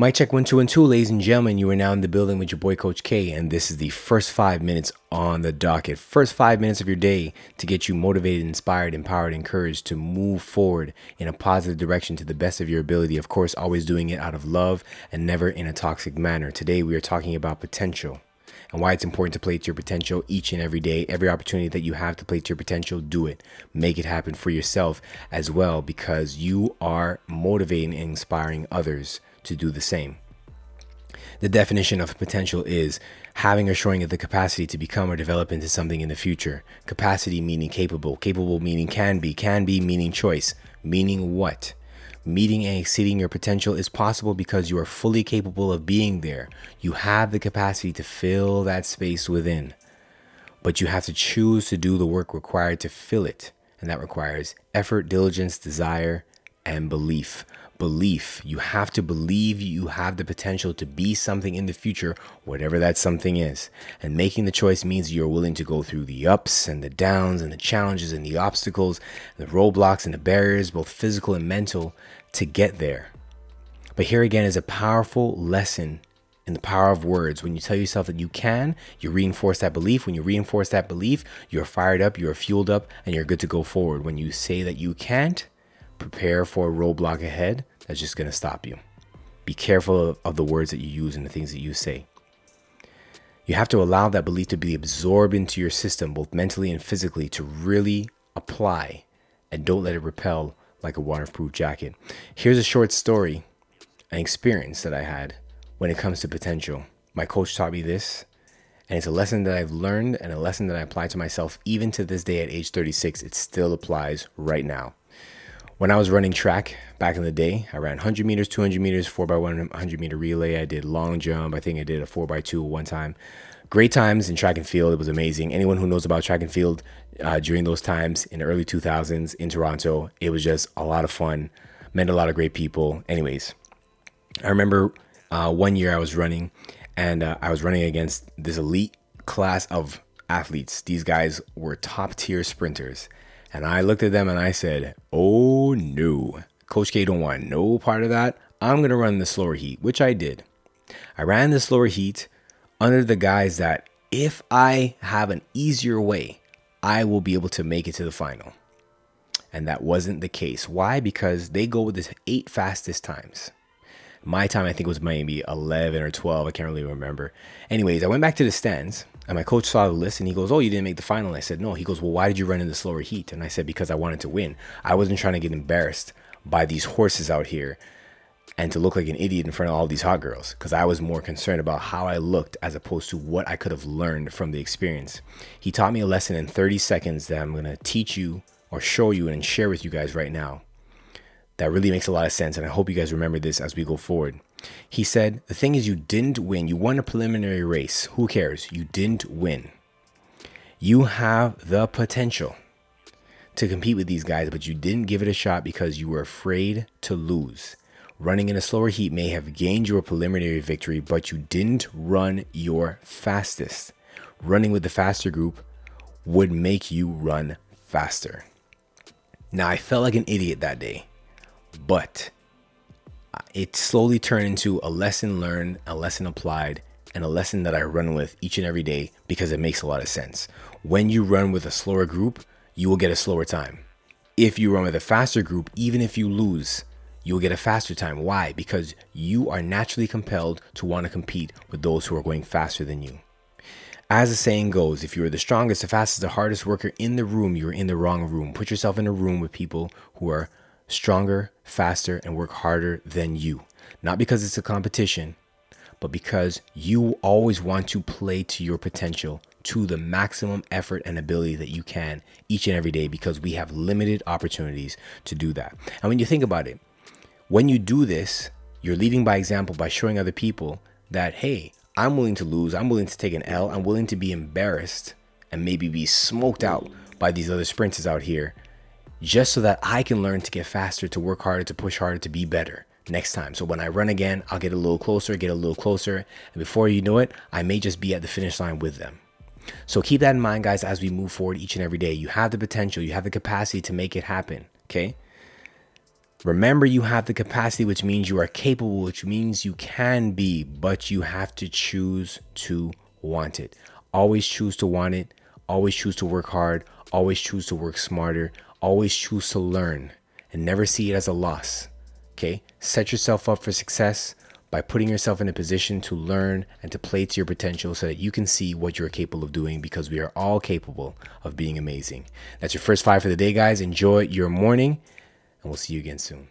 Mic check one, two, and two, ladies and gentlemen. You are now in the building with your boy Coach K, and this is the first five minutes on the docket. First five minutes of your day to get you motivated, inspired, empowered, encouraged to move forward in a positive direction to the best of your ability. Of course, always doing it out of love and never in a toxic manner. Today, we are talking about potential and why it's important to play to your potential each and every day. Every opportunity that you have to play to your potential, do it. Make it happen for yourself as well because you are motivating and inspiring others to do the same. The definition of potential is having or showing the capacity to become or develop into something in the future. Capacity meaning capable, capable meaning can be, can be meaning choice, meaning what? Meeting and exceeding your potential is possible because you are fully capable of being there. You have the capacity to fill that space within. But you have to choose to do the work required to fill it. And that requires effort, diligence, desire, and belief belief. You have to believe you have the potential to be something in the future, whatever that something is. And making the choice means you're willing to go through the ups and the downs and the challenges and the obstacles, the roadblocks and the barriers, both physical and mental, to get there. But here again is a powerful lesson in the power of words. When you tell yourself that you can, you reinforce that belief. When you reinforce that belief, you're fired up, you're fueled up, and you're good to go forward. When you say that you can't, prepare for a roadblock ahead that's just going to stop you. Be careful of, of the words that you use and the things that you say. You have to allow that belief to be absorbed into your system, both mentally and physically, to really apply and don't let it repel like a waterproof jacket. Here's a short story, an experience that I had when it comes to potential. My coach taught me this, and it's a lesson that I've learned and a lesson that I apply to myself even to this day at age 36. It still applies right now. When I was running track back in the day, I ran 100 meters, 200 meters, 4x1 100 meter relay. I did long jump. I think I did a 4x2 one time. Great times in track and field. It was amazing. Anyone who knows about track and field uh, during those times in the early 2000s in Toronto, it was just a lot of fun. Met a lot of great people. Anyways, I remember uh, one year I was running and uh, I was running against this elite class of athletes. These guys were top tier sprinters. And I looked at them and I said, oh no, Coach K don't want no part of that. I'm to run the slower heat, which I did. I ran the slower heat under the guise that if I have an easier way, I will be able to make it to the final. And that wasn't the case. Why? Because they go with the eight fastest times. My time, I think, was maybe 11 or 12. I can't really remember. Anyways, I went back to the stands and my coach saw the list and he goes, Oh, you didn't make the final. I said, No. He goes, Well, why did you run in the slower heat? And I said, Because I wanted to win. I wasn't trying to get embarrassed by these horses out here and to look like an idiot in front of all these hot girls because I was more concerned about how I looked as opposed to what I could have learned from the experience. He taught me a lesson in 30 seconds that I'm going to teach you or show you and share with you guys right now. That really makes a lot of sense. And I hope you guys remember this as we go forward. He said, The thing is, you didn't win. You won a preliminary race. Who cares? You didn't win. You have the potential to compete with these guys, but you didn't give it a shot because you were afraid to lose. Running in a slower heat may have gained your preliminary victory, but you didn't run your fastest. Running with the faster group would make you run faster. Now, I felt like an idiot that day, but uh, it slowly turned into a lesson learned, a lesson applied, and a lesson that I run with each and every day because it makes a lot of sense. When you run with a slower group, you will get a slower time. If you run with a faster group, even if you lose, you'll get a faster time. Why? Because you are naturally compelled to want to compete with those who are going faster than you. As the saying goes, if you are the strongest, the fastest, the hardest worker in the room, you're in the wrong room. Put yourself in a room with people who are stronger, faster, and work harder than you. Not because it's a competition, but because you always want to play to your potential to the maximum effort and ability that you can each and every day because we have limited opportunities to do that. And when you think about it, when you do this, you're leading by example by showing other people that, hey, I'm willing to lose, I'm willing to take an L, I'm willing to be embarrassed and maybe be smoked out by these other sprinters out here just so that I can learn to get faster, to work harder, to push harder, to be better next time. So when I run again, I'll get a little closer, get a little closer. And before you know it, I may just be at the finish line with them. So keep that in mind, guys, as we move forward each and every day. You have the potential, you have the capacity to make it happen. Okay. Remember, you have the capacity, which means you are capable, which means you can be, but you have to choose to want it. Always choose to want it. Always choose to work hard. Always choose to work smarter. Always choose to learn and never see it as a loss. Okay? Set yourself up for success by putting yourself in a position to learn and to play to your potential so that you can see what you're capable of doing because we are all capable of being amazing. That's your first five for the day, guys. Enjoy your morning, and we'll see you again soon.